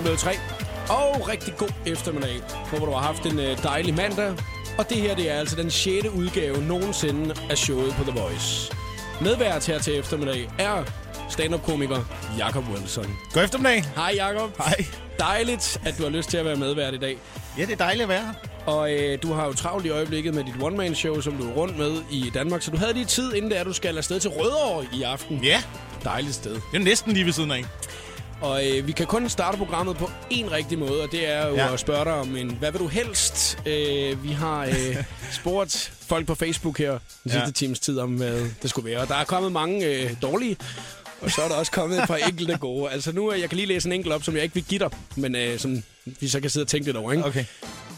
Klokken blevet tre. Og rigtig god eftermiddag. Håber, du har haft en øh, dejlig mandag. Og det her, det er altså den 6. udgave nogensinde af showet på The Voice. Medvært her til eftermiddag er stand-up-komiker Jakob Wilson. God eftermiddag. Hej Jakob. Hej. Dejligt, at du har lyst til at være medvært i dag. Ja, det er dejligt at være her. Og øh, du har jo travlt i øjeblikket med dit one-man-show, som du er rundt med i Danmark. Så du havde lige tid, inden det er, du skal afsted til Rødovre i aften. Ja, Dejligt sted. det er næsten lige ved siden af. Og øh, vi kan kun starte programmet på en rigtig måde, og det er jo ja. At spørge dig om en, hvad vil du helst? Øh, vi har øh, spurgt folk på Facebook her den sidste Ja. times tid om, hvad det skulle være. Og der er kommet mange øh, dårlige, og så er der også kommet et par enkelte gode. Altså nu, øh, jeg kan lige læse en enkelt op, som jeg ikke vil give dig, men øh, som vi så kan sidde og tænke lidt over. Ikke? Okay.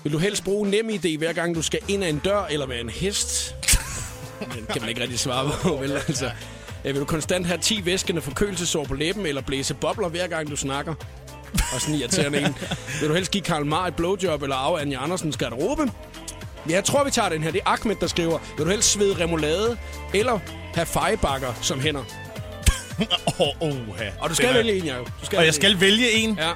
Vil du helst bruge nem idé, hver gang du skal ind ad en dør, eller være en hest? Den kan man ikke rigtig svare på, vel? Altså, vil du konstant have 10 væskende forkølelsesår på læben, eller blæse bobler, hver gang du snakker? Og sådan en irriterende en. Vil du helst give Karl Marr et blowjob, eller af Anja Andersens garderobe? Ja, jeg tror, vi tager den her. Det er Ahmed, der skriver, vil du helst svede remoulade, eller have fejebakker som hænder? Åh, oh, oh, ja. Og du skal vælge en, Jacob. Du skal Og jeg skal vælge en. Ja.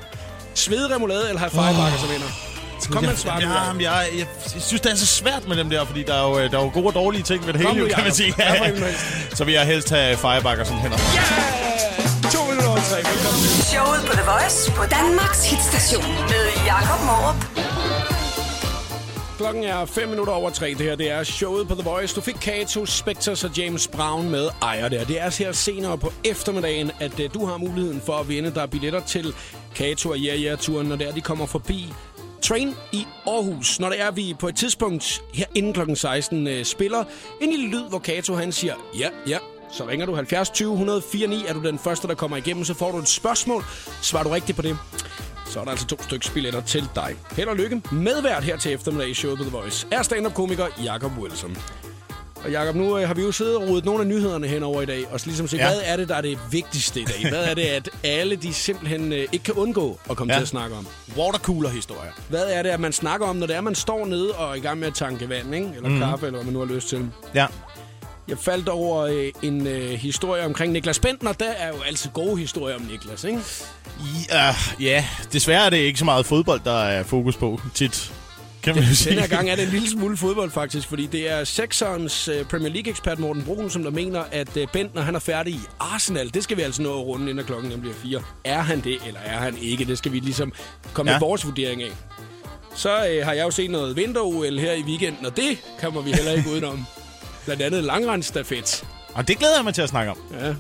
Svede remoulade, eller have fejebakker som hænder? Kom med et svar, nu, ja, men jeg, jeg, jeg, synes, det er så svært med dem der, fordi der er jo, øh, der er jo gode og dårlige ting ved det Kom hele, kan man sige. Helst? så vil jeg helst have firebakker som hænder. Yeah! To minutter over tre. Velkommen til. Showet på The Voice på Danmarks hitstation med Jakob Morup. Klokken er 5 minutter over 3. Det her det er showet på The Voice. Du fik Kato, Spectres og James Brown med ejer der. Det er her senere på eftermiddagen, at uh, du har muligheden for at vinde. Der er billetter til Kato og Ja Ja turen når det er, de kommer forbi Train i Aarhus. Når det er, vi på et tidspunkt her inden klokken 16 øh, spiller en lille lyd, hvor Kato han siger ja, ja. Så ringer du 70 20 104 9. Er du den første, der kommer igennem, så får du et spørgsmål. Svarer du rigtigt på det, så er der altså to stykker billetter til dig. Held og lykke. Medvært her til eftermiddag i showet på The Voice er stand-up-komiker Jakob Wilson. Og Jakob, nu øh, har vi jo siddet og rodet nogle af nyhederne henover i dag, og så ligesom se, ja. Hvad er det, der er det vigtigste i dag? Hvad er det, at alle de simpelthen øh, ikke kan undgå at komme ja. Ja. til at snakke om? Watercooler-historier. Hvad er det, at man snakker om, når det er, man står nede og er i gang med at tanke vand, ikke? eller mm. kaffe, eller hvad man nu har lyst til? Ja. Jeg faldt over øh, en øh, historie omkring Niklas Bentner. Der er jo altid gode historier om Niklas, ikke? Ja, ja, desværre er det ikke så meget fodbold, der er fokus på tit. Kan man jo sige. Den her gang er det en lille smule fodbold, faktisk, fordi det er sekserens øh, Premier League-ekspert Morten Brun, som der mener, at øh, Bentner han er færdig i Arsenal. Det skal vi altså nå at runde, inden klokken den bliver fire. Er han det, eller er han ikke? Det skal vi ligesom komme ja. Med vores vurdering af. Så øh, har jeg jo set noget vinter-OL her i weekenden, og det kommer vi heller ikke udenom. Blandt andet langrendsstafet. Og det glæder jeg mig til at snakke om. Ja, det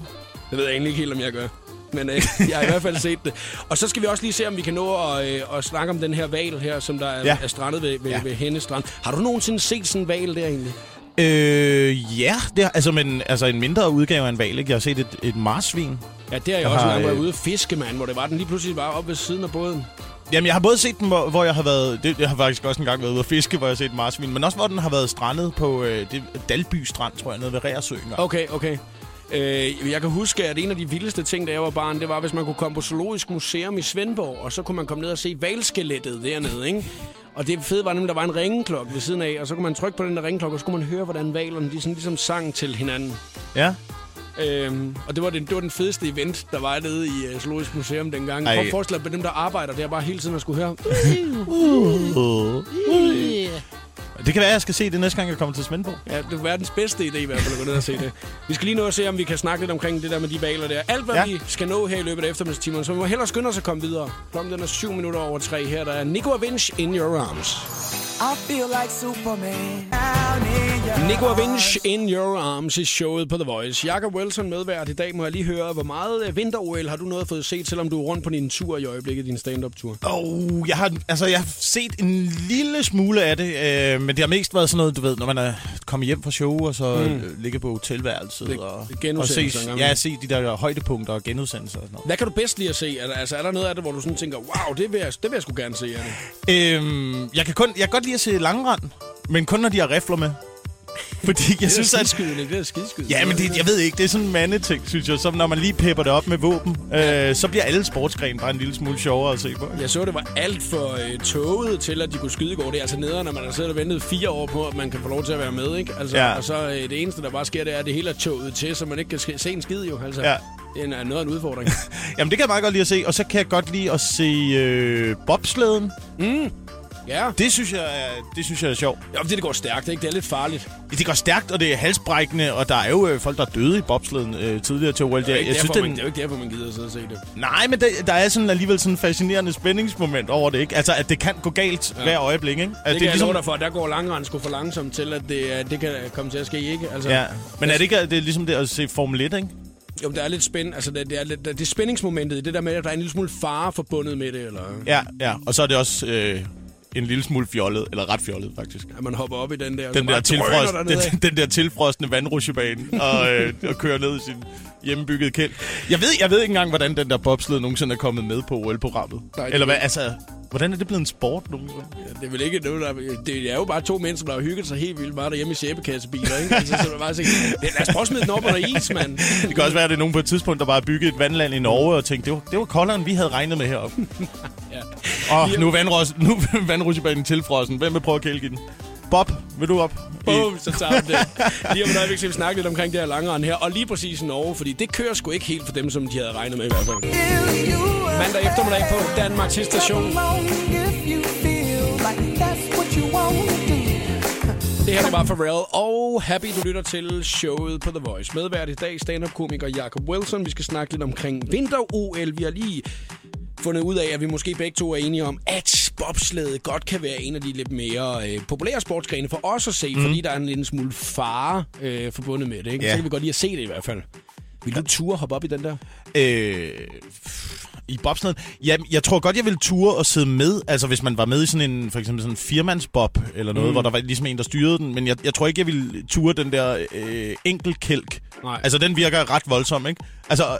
ved jeg egentlig ikke helt, om jeg gør. Men øh, jeg har i hvert fald set det. Og så skal vi også lige se, om vi kan nå at, øh, at snakke om den her val her, som der er, ja. Er strandet ved, ved, ja. Ved Henne Strand. Har du nogensinde set sådan en val der egentlig? Øh, ja, det altså, men, altså en mindre udgave af en valg, ikke? Jeg har set et, et marsvin. Ja, det har jeg, Jeg også har, engang været øh, ude at fiske, mand, hvor det var, den lige pludselig var oppe ved siden af båden. Jamen, jeg har både set den, hvor, hvor jeg har været... Det, jeg har faktisk også engang været ude at fiske, hvor jeg har set et marsvin. Men også, hvor den har været strandet på øh, det, Dalby Strand, tror jeg, nede ved Reersø. Okay, okay. Øh, jeg kan huske, at en af de vildeste ting, da jeg var barn, det var, hvis man kunne komme på Zoologisk Museum i Svendborg, og så kunne man komme ned og se valskelettet dernede, ikke? Og det fede var nemlig, der var en ringeklokke ved siden af, og så kunne man trykke på den der ringeklokke, og så kunne man høre, hvordan valerne de sådan ligesom sang til hinanden. Ja. Øhm, og det var, den, det var den fedeste event, der var nede i uh, Zoologisk Museum dengang. Prøv at forestille dig, dem, der arbejder der, bare hele tiden at skulle høre. Det kan være, at jeg skal se det næste gang, jeg kommer til Svendborg. Ja, det er verdens bedste idé i hvert fald at gå ned og se det. Vi skal lige nå at se, om vi kan snakke lidt omkring det der med de valer der. Alt, hvad. Ja. vi skal nå her i løbet af eftermiddagstimerne, så vi må hellere skynde os at komme videre. Klokken den er 7 minutter over 3 her. Der er Nico Avinch in your arms. I feel like Superman. Nico Avinch in your arms i showet på The Voice. Jakob Wilson medvært i dag. Må jeg lige høre, hvor meget øh, vinter-OL har du noget fået set, selvom du er rundt på din tur i øjeblikket, din stand-up-tur? Oh, jeg har, altså, jeg har set en lille smule af det, øh, men det har mest været sådan noget, du ved, når man er kommet hjem fra show, og så mm. øh, ligger på hotelværelset, Det- og, og genudsendelser se, engang ja, se de der højdepunkter og genudsendelser og sådan noget. Hvad kan du bedst lide at se? Er altså, er der noget af det, hvor du sådan tænker, wow, det vil jeg, det vil jeg sgu gerne se af det? Øhm, jeg, kan kun, jeg kan godt lide at se langrand, men kun når de har rifler med. Fordi jeg Det er synes, at... det er skidskydning. Ja, men det, jeg ved ikke, det er sådan en mandeting, synes jeg. Så når man lige pepper det op med våben, øh, så bliver alle sportsgrene bare en lille smule sjovere at se på. Jeg så, det var alt for øh, toget til, at de kunne skyde i går. Det er altså nederen, når man har siddet og ventet fire år på, at man kan få lov til at være med, ikke? Altså, Ja. Og så øh, det eneste, der bare sker, det er, at det hele er toget til, så man ikke kan se en skid, jo. Altså, Ja. Det er noget af en udfordring. Jamen, det kan jeg meget godt lide at se. Og så kan jeg godt lide at se øh, bobslæden. Ja. Det synes jeg er, det synes jeg er sjovt. Jo, det, det går stærkt, ikke? Det er lidt farligt. Det går stærkt, og det er halsbrækkende, og der er jo øh, folk, der er døde i bobslæden øh, tidligere til OL. Det er, Jeg, jeg derfor, synes, man, den, det er jo ikke derfor, man gider at sidde og se det. Nej, men der, der er sådan alligevel sådan en fascinerende spændingsmoment over det, ikke? Altså, at det kan gå galt ja. hver øjeblik, ikke? Det, Altså, det kan jeg love dig for, der går langrend sgu for langsomt til, at det, at det kan komme til at ske, ikke? Altså, Ja, men er det ikke det er ligesom det at se Formel 1, ikke? Jo, der er lidt spænd, altså det, det, er lidt, det er spændingsmomentet det der med, at der er en lille smule fare forbundet med det, eller Ja, ja. Og så er det også øh, en lille smule fjollet, eller ret fjollet, faktisk. at man hopper op i den der. Den der, tilfrost, den, den der tilfrostende vandrutsjebane og, øh, og kører ned i sin hjemmebyggede kæld. Jeg ved, jeg ved ikke engang, hvordan den der bobsled nogensinde er kommet med på OL-programmet. Eller hvad, altså, hvordan er det blevet en sport nogensinde? Ja, det er vel ikke noget, der... Det er jo bare to mennesker, der har hygget sig helt vildt meget derhjemme i sæbekassebiler, ikke? Altså, så er det bare sige, lad os prøve at smide den op under is, mand. Det kan også være, at det er nogen på et tidspunkt, der bare bygget et vandland i Norge og tænkte, det var, det var koldere, end vi havde regnet med heroppe. Ja. Og nu er, nu er vandrutsjebanen tilfrossen. Hvem vil prøve at kælke i den? Bob, vil du op? Boom, så tager vi det. Lige om et øjeblik skal vi snakke lidt omkring det her langrend her. Og lige præcis Norge, fordi det kører sgu ikke helt for dem, som de havde regnet med i hvert fald. Mandag eftermiddag på Danmarks station. Det her er bare Pharrell og Happy, du lytter til showet på The Voice. Medvært i dag, stand-up-komiker Jacob Wilson. Vi skal snakke lidt omkring vinter-OL. Vi har lige fundet ud af, at vi måske begge to er enige om, at bobslæde godt kan være en af de lidt mere øh, populære sportsgrene for os at se, mm. fordi der er en lille smule fare øh, forbundet med det. Ikke? Ja. Så kan vi godt lide at se det i hvert fald. Vil du ture hoppe op i den der? Øh, I bobsneden? Ja, jeg tror godt, jeg ville ture og sidde med. Altså, hvis man var med i sådan en, for eksempel sådan en firmandsbob, eller noget, mm. hvor der var ligesom en, der styrede den. Men jeg, jeg tror ikke, jeg ville ture den der øh, enkeltkælk. Nej. Altså, den virker ret voldsom, ikke? Altså,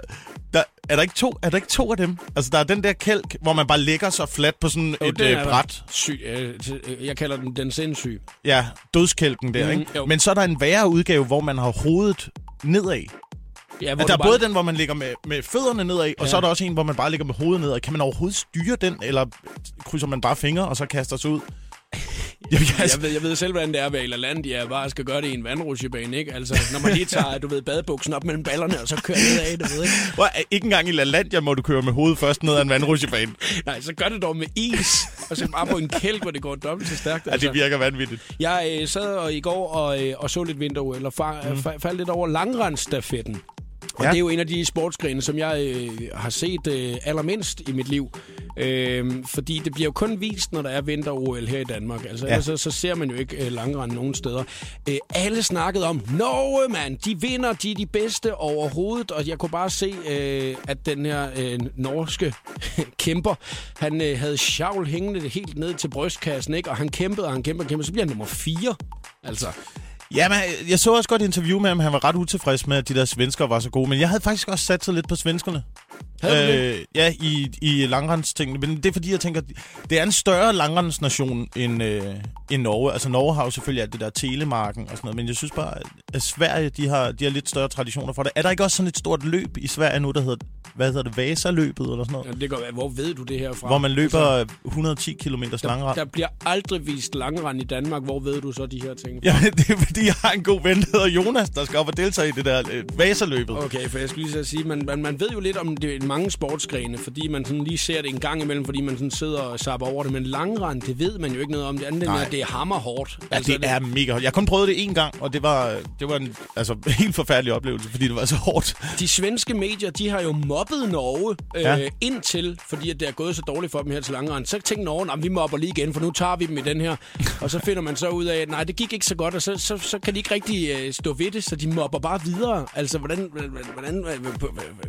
der, er, der ikke to, er der ikke to af dem? Altså, der er den der kælk, hvor man bare lægger sig fladt på sådan Jo, et øh, bræt. Syg, til- øh, jeg kalder den den sindssyge. Ja, dødskælken der, Mm, ikke? jo. Men så er der en værre udgave, hvor man har hovedet nedad. Ja, At der er både den, hvor man ligger med, med fødderne nedad, og Ja. så er der også en, hvor man bare ligger med hovedet nedad. Kan man overhovedet styre den, eller krydser man bare fingre, og så kaster sig ud? Jeg, jeg, altså, Jeg ved, jeg ved selv, hvordan det er i LaLandia, bare skal gøre det i en vandrutsjebane, ikke? Altså, når man lige tager, du ved, badebuksen op mellem ballerne, og så kører nedad, du ved, ikke? Hvor, ikke engang i LaLandia må du køre med hovedet først ned ad en vandrutsjebane. Nej, så gør det dog med is, og så bare på en kælk, hvor det går dobbelt så stærkt. Ja, det virker vanvittigt. Jeg øh, sad og, i går og, øh, og så lidt vinter-OL, og fa- mm. fa- faldt lidt over langrensstafetten. Og Ja. det er jo en af de sportsgrene, som jeg øh, har set øh, allermindst i mit liv. Øh, fordi det bliver jo kun vist, når der er vinter-OL her i Danmark. Altså, Ja. ellers så, så ser man jo ikke øh, langrend nogen steder. Øh, alle snakkede om, Norge, mand, de vinder, de er de bedste overhovedet. Og jeg kunne bare se, øh, at den her øh, norske kæmper, han øh, havde sjavl hængende helt ned til brystkassen, ikke? Og han kæmpede, og han kæmpede, og kæmpede. Så bliver han nummer 4. Altså, Ja, men øh, jeg så også godt et interview med ham. Han var ret utilfreds med, at de der svenskere var så gode. Men jeg havde faktisk også sat sig lidt på svenskerne. Øh, ja, i, i langrendstingene. Men det er fordi, jeg tænker, det er en større langrendsnation end, øh, end Norge. Altså Norge har jo selvfølgelig alt det der telemarken og sådan noget. Men jeg synes bare, at Sverige, de har, de har lidt større traditioner for det. Er der ikke også sådan et stort løb i Sverige nu, der hedder, hvad hedder det, Vasaløbet eller sådan noget? Ja, det går, hvor ved du det her fra? Hvor man løber 110 km langrend. Der bliver aldrig vist langrend i Danmark. Hvor ved du så de her ting? Ja, det er fordi, jeg har en god ven, der hedder Jonas, der skal op og deltage i det der øh, Vasaløbet. Okay, for jeg skulle lige så sige, man, man, man ved jo lidt om det mange sportsgrene, fordi man sådan lige ser det en gang imellem, fordi man sådan sidder og sapper over det. Men langrend, det ved man jo ikke noget om. Det andet Nej. at det er hammerhårdt. Ja, det er mega hårdt. Jeg kun prøvet det en gang, og det var, det var en altså, helt forfærdelig oplevelse, fordi det var så hårdt. De svenske medier, de har jo mobbet Norge øh, Ja. indtil, fordi at det er gået så dårligt for dem her til langrend. Så tænkte Norge, at vi mobber lige igen, for nu tager vi dem i den her. og så finder man så ud af, at nej, det gik ikke så godt, og så, så, så kan de ikke rigtig øh, stå ved det, så de mobber bare videre. Altså, hvordan, hvordan øh,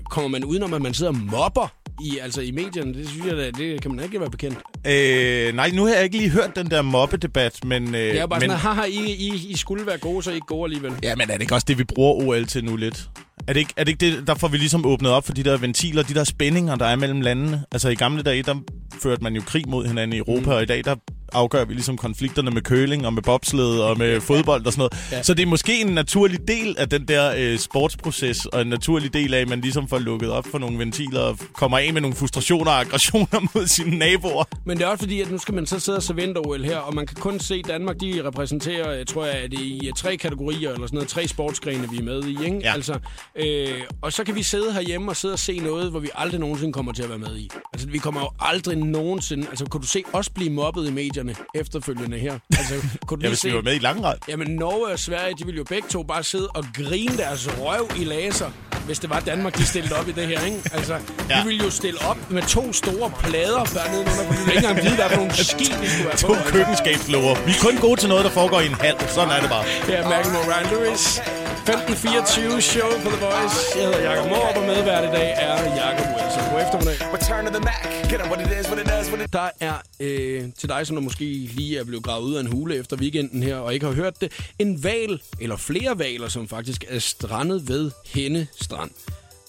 kommer man udenom, at man sidder og mobber i, altså, i medierne? Det synes jeg, da, det kan man ikke være bekendt. Øh, nej, nu har jeg ikke lige hørt den der mobbedebat, men... Øh, Det er bare men, sådan, haha, I, I, I skulle være gode, så I ikke gode alligevel. Ja, men er det ikke også det, vi bruger OL til nu lidt? Er det, ikke, er det ikke det, der får vi ligesom åbnet op for de der ventiler, de der spændinger, der er mellem landene? Altså i gamle dage, der førte man jo krig mod hinanden i Europa, mm. og i dag, der afgør vi ligesom konflikterne med køling og med bobsled og med fodbold og sådan noget. Ja. Så det er måske en naturlig del af den der øh, sportsproces, og en naturlig del af, at man ligesom får lukket op for nogle ventiler og kommer af med nogle frustrationer og aggressioner mod sine naboer. Men det er også fordi, at nu skal man så sidde og se vinter-OL her, og man kan kun se Danmark, de repræsenterer, tror jeg, at det i tre kategorier, eller sådan noget, tre sportsgrene, vi er med i, ikke? Ja. Altså, øh, og så kan vi sidde herhjemme og sidde og se noget, hvor vi aldrig nogensinde kommer til at være med i. Altså, vi kommer jo aldrig nogensinde... Altså, kunne du se os blive mobbet i medierne efterfølgende her? Altså, kunne Ja, hvis se... vi var med i langrend. Jamen, Norge og Sverige, de ville jo begge to bare sidde og grine deres røv i laser, hvis det var Danmark, de stillede op i det her, ikke? Altså, ja. De ville jo stille op med to store plader dernede, under, for ville ikke engang vide, hvad for nogle ski, vi skulle være To på. altså. køkkenskabslåger. Vi er kun gode til noget, der foregår i en hal. Sådan er det bare. Her er Malcolm og Ryan Lewis. 15.24 show på The Voice. Jeg hedder Jakob Morup, og medvært i dag er Jakob Wilson. God eftermiddag. Return to the Mac. Get up what it is, what it does, what it Der er øh, til dig, som der måske lige er blevet gravet ud af en hule efter weekenden her, og ikke har hørt det, en val, eller flere valer, som faktisk er strandet ved Henne Strand.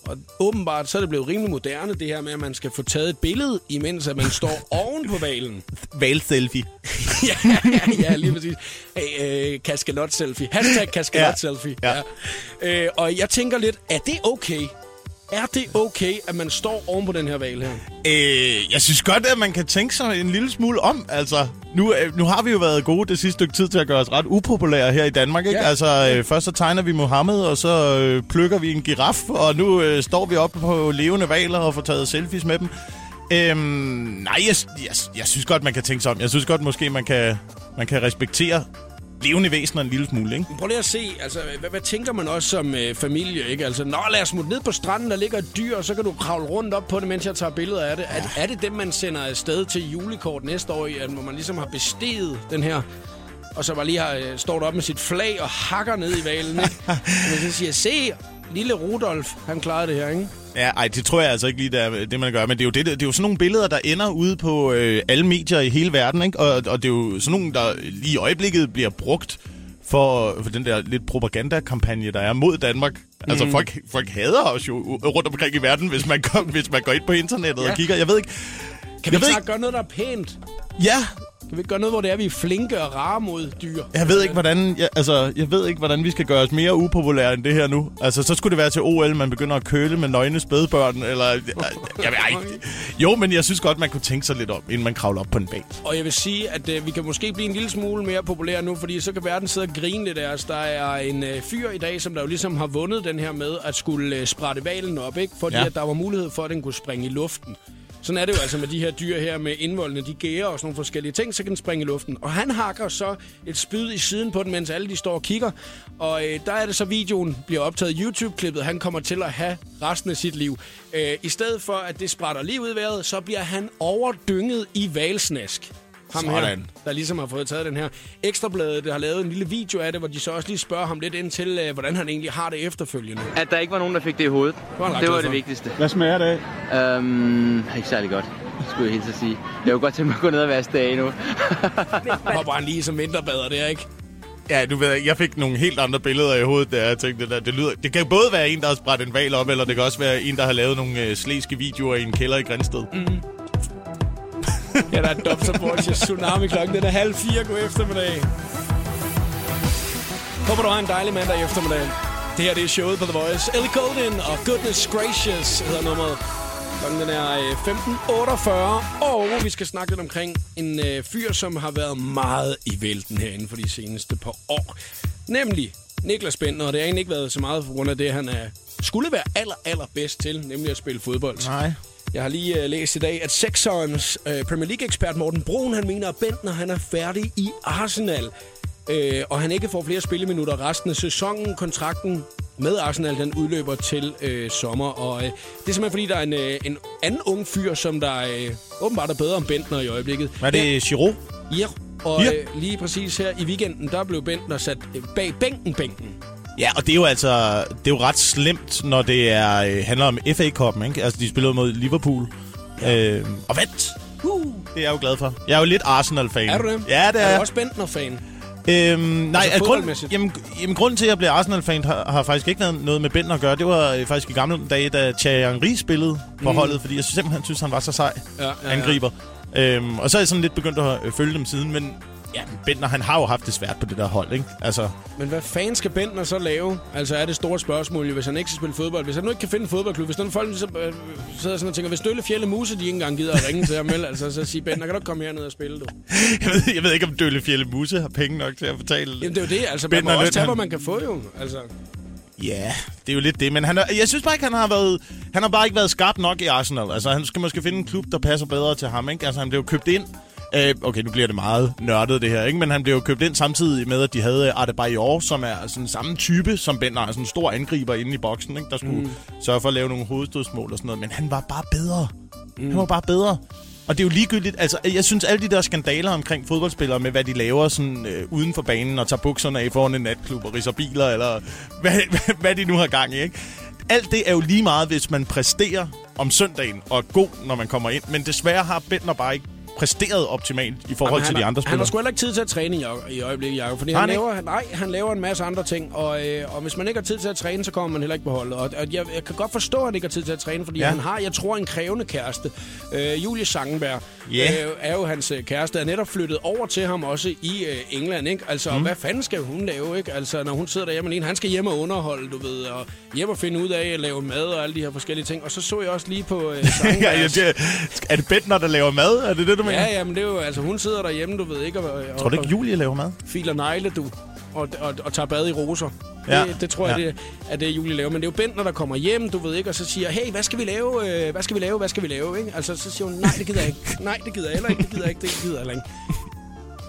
Og åbenbart så er det blevet rimelig moderne, det her med, at man skal få taget et billede, imens at man står oven på valen. Valselfie. ja, ja, ja, lige præcis. Hey, øh, kaskelot-selfie. Hashtag kaskelot-selfie. Ja, Ja. Øh, og jeg tænker lidt, er det okay? Er det okay, at man står oven på den her val her? Øh, jeg synes godt, at man kan tænke sig en lille smule om. Altså, nu, øh, nu har vi jo været gode det sidste stykke tid til at gøre os ret upopulære her i Danmark. Ikke? Ja. Ja. Altså, øh, først så tegner vi Mohammed, og så øh, plukker vi en giraf, og nu øh, står vi oppe på levende valer og får taget selfies med dem. Øhm, nej, jeg, jeg, jeg synes godt, man kan tænke sig om. Jeg synes godt, måske man kan, man kan respektere levende væsener en lille smule, ikke? Prøv lige at se, altså, hvad, hvad tænker man også som øh, familie, ikke? Altså, nå, lad os smutte ned på stranden, der ligger et dyr, og så kan du kravle rundt op på det, mens jeg tager billeder af det. Er, er det dem, man sender afsted til julekort næste år, at hvor man ligesom har besteget den her, og så bare lige har, øh, står op med sit flag og hakker ned i valen, ikke? Og så siger, se, lille Rudolf, han klarede det her, ikke? Ja, ej, det tror jeg altså ikke lige, det er det, man gør. Men det er jo, det, det er jo sådan nogle billeder, der ender ude på øh, alle medier i hele verden, ikke? Og, og det er jo sådan nogle, der lige i øjeblikket bliver brugt for, for den der lidt propagandakampagne, der er mod Danmark. Mm. Altså, folk, folk hader os jo rundt omkring i verden, hvis man, går, hvis man går ind på internettet Ja. og kigger. Jeg ved ikke... Kan vi ikke, gøre noget, der er pænt? ja, Kan vi ikke gøre noget, hvor det er, vi er flinke og rare mod dyr? jeg ved ikke, hvordan, jeg, altså, jeg ved ikke, hvordan vi skal gøre os mere upopulære end det her nu. Altså, så skulle det være til OL, man begynder at køle med nøgne spædbørn, eller... Jeg, jeg, ej, jo, men jeg synes godt, man kunne tænke sig lidt om, inden man kravler op på en bag. Og jeg vil sige, at øh, vi kan måske blive en lille smule mere populære nu, fordi så kan verden sidde og grine lidt af os. Der er en øh, fyr i dag, som der jo ligesom har vundet den her med at skulle øh, sprætte valen op, ikke? Fordi. Ja. at der var mulighed for, at den kunne springe i luften. Sådan er det jo altså med de her dyr her med indvoldene. De gærer og sådan nogle forskellige ting, så kan den springe i luften. Og han hakker så et spyd i siden på den, mens alle de står og kigger. Og øh, der er det så, videoen bliver optaget YouTube-klippet. Han kommer til at have resten af sit liv. Øh, I stedet for, at det sprætter lige ud i vejret, så bliver han overdynget i valsnask. Ham her, Sådan. der ligesom har fået taget den her. Ekstrabladet der har lavet en lille video af det, hvor de så også lige spørger ham lidt ind til, øh, hvordan han egentlig har det efterfølgende. At der ikke var nogen, der fik det i hovedet. var han ret Det var det vigtigste. Hvad smager det af? Øhm, ikke særlig godt, skulle jeg helt sige. Jeg kunne godt tænke mig at gå ned og vaske det af nu. Hopper han lige som vinterbader der, ikke? Ja, du ved, jeg fik nogle helt andre billeder i hovedet, da jeg tænkte, det, der, det, lyder, det kan både være en, der har spredt en val op, eller det kan også være en, der har lavet nogle øh, slæske videoer i en kælder i Grænsted. Mm. Ja, der er et dubstep til Tsunami klokken. Den er halv fire. God eftermiddag. Håber, du har en dejlig mandag eftermiddag. Det her det er showet på The Voice. Ellie Golden og Goodness Gracious hedder nummeret. Klokken den er øh, 15.48, og vi skal snakke lidt omkring en øh, fyr, som har været meget i vælten herinde for de seneste par år. Nemlig Niklas Bender, og det har egentlig ikke været så meget på grund af det, han er, skulle være aller, aller bedst til, nemlig at spille fodbold. Nej. Jeg har lige uh, læst i dag, at sekserens uh, Premier League-ekspert Morten Brun, han mener, at Bentner han er færdig i Arsenal. Uh, og han ikke får flere spilleminutter resten af sæsonen. Kontrakten med Arsenal, den udløber til uh, sommer. Og uh, det er simpelthen fordi, der er en, uh, en anden ung fyr, som der uh, åbenbart er bedre end Bentner i øjeblikket. Hvad er det, Giroud? Ja, og Ja. uh, lige præcis her i weekenden, der blev Bentner sat uh, bag bænken-bænken. Ja, og det er jo altså det er jo ret slemt, når det er, øh, handler om FA-koppen, ikke? Altså, de spillede mod Liverpool. Ja. Øh, og vandt. Uh, det er jeg jo glad for. Jeg er jo lidt Arsenal-fan. Er du det? Ja, det er, Er du også Bentner-fan? Øhm, nej, Altså grund, jamen, jamen, grunden til, at jeg blev Arsenal-fan, har, har faktisk ikke noget, noget med Bentner at gøre. Det var øh, faktisk i gamle dage, da Thierry Henry spillede på mm. holdet, fordi jeg simpelthen synes, han var så sej Ja, ja, ja. angriber. Øhm, og så er jeg sådan lidt begyndt at øh, følge dem siden, men ja, Bentner, han har jo haft det svært på det der hold, ikke? Altså, Men hvad fanden skal Bentner så lave? Altså er det store spørgsmål, hvis han ikke skal spille fodbold. Hvis han nu ikke kan finde en fodboldklub, hvis er folk, så, øh, sidder sådan og tænker, hvis Dølle Fjelle Muse, de ikke engang gider at ringe til ham, vel? Altså så sige, Bentner, kan du ikke komme herned og spille, du? jeg, ved, jeg ved ikke, om Dølle Fjelle Muse har penge nok til at betale. Jamen det er jo det, altså man Bentner må også tage, han- man kan få jo. Altså, Ja, det er jo lidt det, men han er, jeg synes bare ikke, han har været... Han har bare ikke været skarp nok i Arsenal. Altså, han skal måske finde en klub, der passer bedre til ham, ikke? Altså, han blev købt ind... Øh, okay, nu bliver det meget nørdet, det her, ikke? Men han blev jo købt ind samtidig med, at de havde Adebayor, som er sådan samme type som Bender, altså en stor angriber inde i boksen, ikke? Der skulle mm. sørge for at lave nogle hovedstødsmål og sådan noget. Men han var bare bedre. Mm. Han var bare bedre. Og det er jo ligegyldigt, altså jeg synes alle de der skandaler omkring fodboldspillere med, hvad de laver sådan øh, uden for banen og tager bukserne af foran en natklub og riser biler, eller hvad, hvad, hvad de nu har gang i, ikke? Alt det er jo lige meget, hvis man præsterer om søndagen og er god, når man kommer ind. Men desværre har Bentner bare ikke præsteret optimalt i forhold Jamen, til de har- andre Han har spillere. sgu heller ikke tid til at træne i, i øjeblikket, Jacob. Fordi han, han laver, nej, han laver en masse andre ting, og, øh, og hvis man ikke har tid til at træne, så kommer man heller ikke på holdet. Og, og jeg, jeg kan godt forstå, at han ikke har tid til at træne, fordi Ja. han har, jeg tror, en krævende kæreste. Øh, Julie Sangenberg Ja. øh, er jo hans øh, kæreste, er netop flyttet over til ham også i øh, England, ikke? Altså, mm. hvad fanden skal hun lave, ikke? Altså, når hun sidder derhjemme alene, han skal hjem og underholde, du ved, og hjem og finde ud af at lave mad og alle de her forskellige ting. Og så så jeg også lige på øh, ja, ja, det, er det Bentner, der laver mad? Er det det, du mener? Ja, ja, men det er jo, altså, hun sidder derhjemme, du ved ikke, og, og, Tror du ikke, Julie laver mad? filer negle, du, og, og, og tager bad i roser. Ja. Det, det tror jeg, Ja. det er det, Julie laver. Men det er jo Bentner, der kommer hjem, du ved ikke, og så siger, hey, hvad skal vi lave? Øh, hvad skal vi lave? Hvad skal vi lave? Ikke? Altså, så siger hun, nej, det gider jeg ikke. Nej, det gider jeg heller ikke. Det gider jeg ikke. Det gider jeg heller ikke.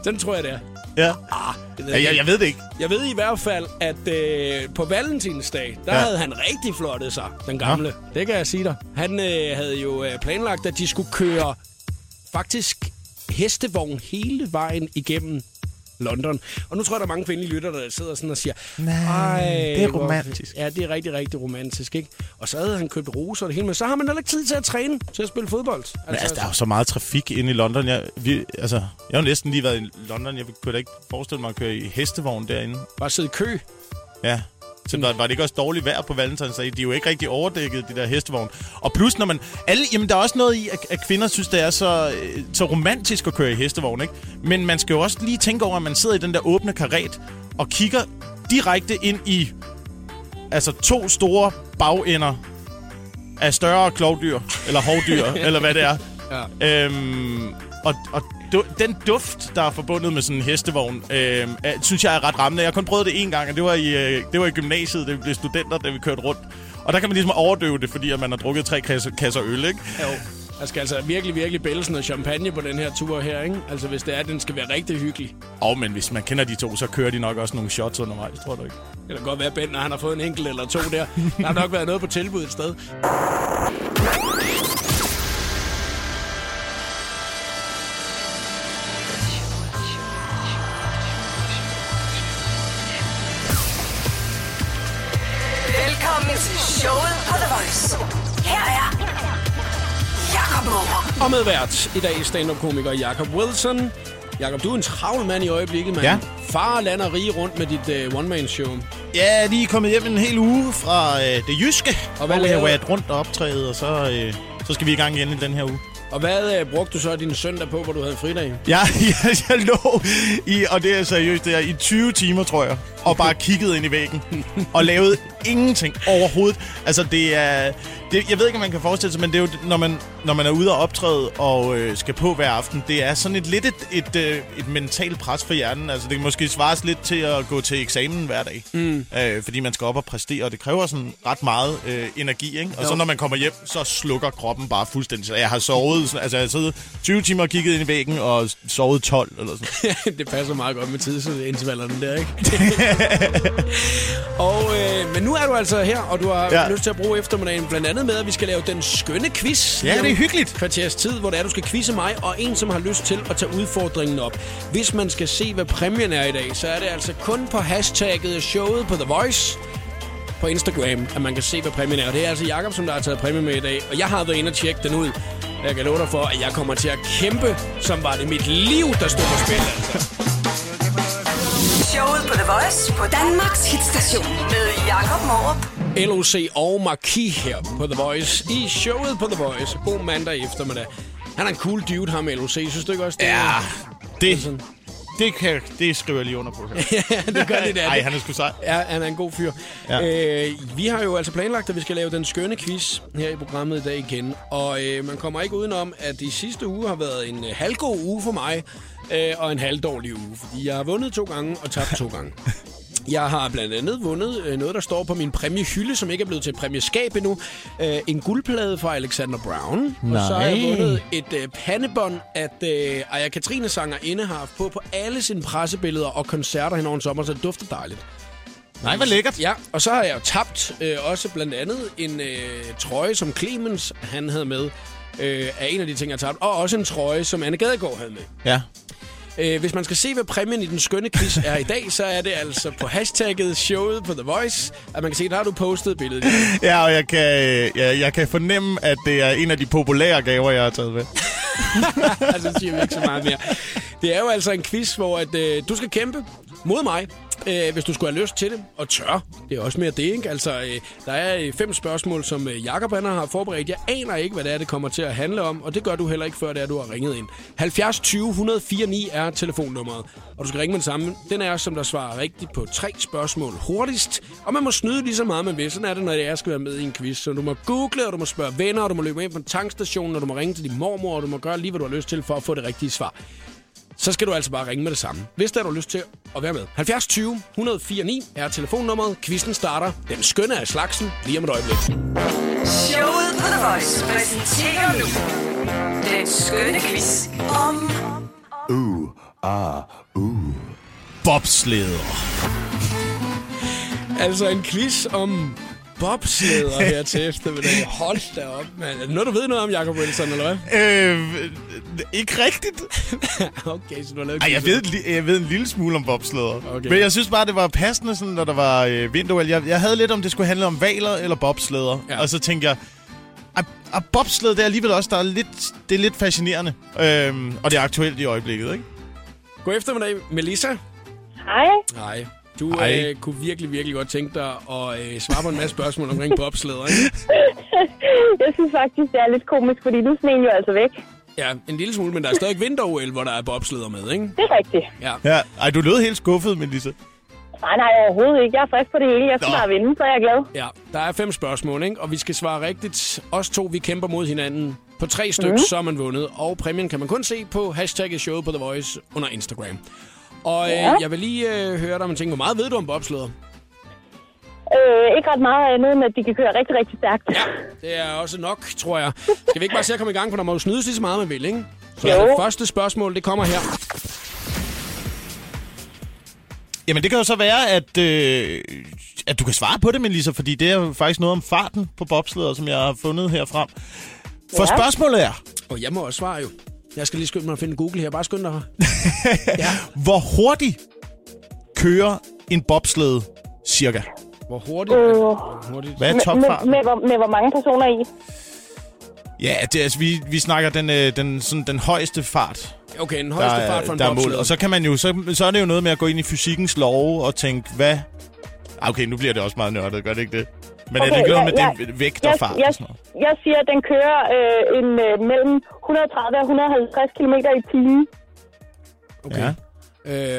Sådan tror jeg, det er. Ja. Ah, det ved ja jeg, jeg ved det ikke. jeg ved i hvert fald, at øh, på Valentinsdag, der Ja. ja. havde han rigtig flottet sig, den gamle. Det kan jeg sige dig. Han øh, havde jo øh, planlagt, at de skulle køre faktisk hestevogn hele vejen igennem London. Og nu tror jeg, der er mange kvindelige lytter, der sidder sådan og siger... Nej, det er hvor- romantisk." Ja, det er rigtig, rigtig romantisk, ikke? Og så havde han købt roser og det hele, men så har man heller ikke tid til at træne, til at spille fodbold. Altså, Men altså, der er jo så meget trafik inde i London. Jeg, vi, altså, jeg har næsten lige været i London. Jeg kunne da ikke forestille mig at køre i hestevogn derinde. bare sidde i kø. Ja. Så var, var det ikke også dårligt vejr på Valentinsdag? De er jo ikke rigtig overdækket, de der hestevogne. Og plus, når man... Alle, jamen, der er også noget i, at, at kvinder synes, det er så, øh, så romantisk at køre i hestevogn, ikke? Men man skal jo også lige tænke over, at man sidder i den der åbne karet og kigger direkte ind i altså to store bagender af større klovdyr, eller hovdyr, eller hvad det er. Ja. Øhm, og, og du, den duft, der er forbundet med sådan en hestevogn, er, synes jeg er ret rammende. Jeg har kun prøvet det én gang, og det var i, øh, det var i gymnasiet, da vi blev studenter, da vi kørte rundt. Og der kan man ligesom overdøve det, fordi at man har drukket tre kasser, kasser øl, ikke? Jo. Der skal altså virkelig, virkelig bælge noget champagne på den her tur her, ikke? Altså, hvis det er, den skal være rigtig hyggelig. Og men hvis man kender de to, så kører de nok også nogle shots undervejs, tror du ikke? Det kan godt være, Ben, når han har fået en enkelt eller to der. Der har nok været noget på tilbud et sted. Og med vært i dag stand-up-komiker Jacob Wilson. Jakob, du er en travl mand i øjeblikket, mand. Ja. Far lander rige rundt med dit uh, one-man-show. Ja, lige kommet hjem en hel uge fra øh, det jyske, Og hvad hvor jeg har været rundt og optrædet, og så, øh, så skal vi i gang igen i den her uge. Og hvad uh, brugte du så din søndag på, hvor du havde fridag? Ja, jeg, jeg lå i, og det er seriøst, det er i 20 timer, tror jeg, og bare kiggede ind i væggen, og lavede ingenting overhovedet. Altså, det er... Det, jeg ved ikke, om man kan forestille sig, men det er jo, når man, når man er ude og optræde og øh, skal på hver aften, det er sådan et lidt et, et, øh, et mentalt pres for hjernen. Altså, det kan måske svares lidt til at gå til eksamen hver dag, mm. øh, fordi man skal op og præstere, og det kræver sådan ret meget øh, energi, ikke? Og så Jo. når man kommer hjem, så slukker kroppen bare fuldstændig. Så jeg har sovet, altså jeg har siddet 20 timer og kigget ind i væggen, og sovet 12 eller sådan det passer meget godt med tidsintervallerne der, ikke? og, øh, men nu er du altså her, og du har ja. Lyst til at bruge eftermiddagen blandt andet med, at vi skal lave den skønne quiz. Ja, det er hyggeligt. Kvarters tid, hvor det er, du skal quizze mig, og en, som har lyst til at tage udfordringen op. Hvis man skal se, hvad præmien er i dag, så er det altså kun på hashtagget showet på The Voice på Instagram, at man kan se, hvad præmien er. Og det er altså Jakob, som der har taget præmien med i dag. Og jeg har været inde og tjekke den ud. Jeg kan love dig for, at jeg kommer til at kæmpe, som var det mit liv, der stod på spil. Altså. Showet på The Voice på Danmarks hitstation med Jakob Morup. LOC og Marquis her på The Voice i showet på The Voice. God mandag eftermiddag. Han er en cool dude, ham LOC. Synes du ikke også det? Ja, det, sådan. det, kan, det skriver jeg lige under på her. ja, det gør det der. Ej, han er sgu sej. Ja, han er en god fyr. Ja. Ja. Øh, vi har jo altså planlagt, at vi skal lave den skønne quiz her i programmet i dag igen. Og øh, man kommer ikke udenom, at de sidste uge har været en øh, halvgod uge for mig, øh, og en halvdårlig uge. Fordi jeg har vundet to gange og tabt to gange. Jeg har blandt andet vundet øh, noget, der står på min præmiehylde, som ikke er blevet til præmieskab endnu. Øh, en guldplade fra Alexander Brown. Og så har jeg Nej. vundet et øh, pandebånd, at øh, Aya Katrine sanger inde har haft på på alle sine pressebilleder og koncerter hen over en sommer, så det dufter dejligt. Nej, hvor lækkert. Ja, og så har jeg jo tabt øh, også blandt andet en øh, trøje, som Clemens han havde med. Øh, er en af de ting, jeg har tabt. Og også en trøje, som Anne Gadegaard havde med. Ja. Øh, hvis man skal se, hvad præmien i den skønne quiz er i dag, så er det altså på hashtagget showet på The Voice, at man kan se, der har du postet billedet. Ja, og jeg kan, ja, jeg kan fornemme, at det er en af de populære gaver, jeg har taget med. altså, siger vi ikke så meget mere. Det er jo altså en quiz, hvor at, øh, du skal kæmpe mod mig, øh, hvis du skulle have lyst til det, og tør. Det er også mere det, ikke? Altså, øh, der er øh, fem spørgsmål, som øh, Jakob han har forberedt. Jeg aner ikke, hvad det er, det kommer til at handle om, og det gør du heller ikke, før det er, du har ringet ind. 70 20 104 9 er telefonnummeret, og du skal ringe med det samme. Den er, som der svarer rigtigt på tre spørgsmål hurtigst, og man må snyde lige så meget, man vil. Sådan er det, når jeg skal være med i en quiz. Så du må google, og du må spørge venner, og du må løbe ind på en tankstation, og du må ringe til din mormor, og du må gøre lige, hvad du har lyst til, for at få det rigtige svar så skal du altså bare ringe med det samme. Hvis der har du lyst til at være med. 70 20 104 9 er telefonnummeret. Quizzen starter. Den skønne af slagsen lige om et øjeblik. Showet på The Voice præsenterer nu den skønne quiz om Bobsleder. Altså en quiz om bobslæder her til eftermiddag. Hold da op, mand. Er det noget, du ved noget om, Jacob Wilson, eller hvad? Øh, ikke rigtigt. okay, så du har lavet Ej, jeg ved, jeg ved en lille smule om bobslæder. Okay. Men jeg synes bare, det var passende, sådan, når der var øh, vinter jeg, jeg havde lidt om, det skulle handle om valer eller bobslæder. Ja. Og så tænkte jeg, at, bobslæder, det er alligevel også, der er lidt, det er lidt fascinerende. Øhm, og det er aktuelt i øjeblikket, ikke? God eftermiddag, Melissa. Hej. Hej. Du Hej. øh, kunne virkelig, virkelig godt tænke dig at øh, svare på en masse spørgsmål omkring bobslæder, ikke? Jeg synes faktisk, det er lidt komisk, fordi nu sneen jo altså væk. Ja, en lille smule, men der er stadig vinter hvor der er bobslæder med, ikke? Det er rigtigt. Ja. Ja. Ej, du lød helt skuffet, Melissa. Nej, nej, overhovedet ikke. Jeg er frisk på det hele. Jeg skal Nå. bare vinde, så er jeg glad. Ja, der er fem spørgsmål, ikke? Og vi skal svare rigtigt. Os to, vi kæmper mod hinanden. På tre stykker, mm. så er man vundet. Og præmien kan man kun se på hashtagget showet på The Voice under Instagram. Og Ja. øh, jeg vil lige øh, høre dig om en ting. Hvor meget ved du om bobslæder? Øh, ikke ret meget andet, end at de kan køre rigtig, rigtig stærkt. Ja, det er også nok, tror jeg. Skal vi ikke bare se at komme i gang, for der må jo snydes lige så meget, man vil, ikke? Så Jo. det første spørgsmål, det kommer her. Jamen, det kan jo så være, at, øh, at du kan svare på det, Melissa, fordi det er faktisk noget om farten på bobslæder, som jeg har fundet her frem. For Ja. spørgsmålet er, Og jeg må også svare jo. Jeg skal lige skynde mig at finde Google her. Bare skynd dig her. ja. hvor hurtigt kører en bobslæde cirka? Hvor hurtigt? Øh. Hvor hurtigt? Hvad er Med, topfart? med, med, hvor- med hvor mange personer i? Ja, det, altså, vi, vi snakker den, øh, den, sådan, den højeste fart, Okay, den der, højeste er- fart for en der er mål. Og så kan man jo, så, så er det jo noget med at gå ind i fysikkens love og tænke, hvad... Ah, Okay, nu bliver det også meget nørdet, gør det ikke det? Men okay, er det ikke noget med ja, den vægt og jeg, fart jeg, noget? jeg siger, at den kører øh, en, øh, mellem 130 og 150 km i timen. Okay. Ja.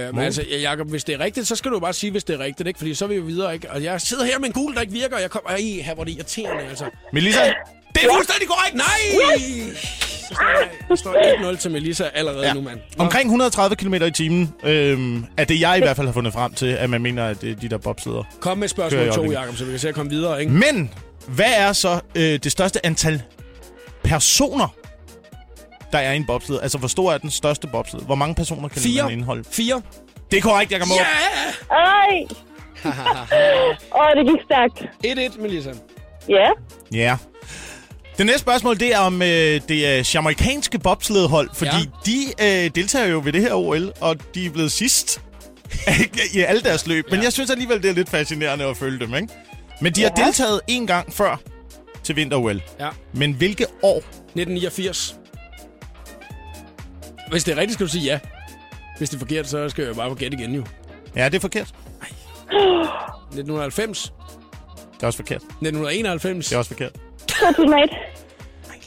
Øh, men altså, ja, Jacob, hvis det er rigtigt, så skal du bare sige, hvis det er rigtigt, ikke? Fordi så er vi jo videre, ikke? Og jeg sidder her med en Google, der ikke virker, og jeg kommer... Ej, her hvor det er irriterende, altså. Melissa, Det er fuldstændig korrekt! Nej! Så står står 1-0 til Melissa allerede Ja. nu, mand. Omkring 130 km i timen øhm, er det, jeg i hvert fald har fundet frem til, at man mener, at det er de der bobslæder. Kom med spørgsmål i 2, øjeblikket. Jacob, så vi kan se at komme videre, ikke? Men, hvad er så øh, det største antal personer, der er i en bobsled? Altså, hvor stor er den største bobsled? Hvor mange personer kan den Fire. indeholde? Fire. Det er korrekt, jeg kan må. Ja! Ej! Åh, det gik stærkt. 1-1, Melissa. Ja. Ja. Det næste spørgsmål, det er om øh, det jamaikanske bobsledhold, fordi Ja. de øh, deltager jo ved det her OL, og de er blevet sidst i alle deres løb. Men Ja. jeg synes alligevel, det er lidt fascinerende at følge dem, ikke? Men de har Ja. deltaget en gang før til vinter-OL. Ja. Men hvilke år? 1989. Hvis det er rigtigt, skal du sige ja. Hvis det er forkert, så skal jeg bare gætte igen, jo. Ja, det er forkert. 1990. Det er også forkert. 1991. Det er også forkert. 2001.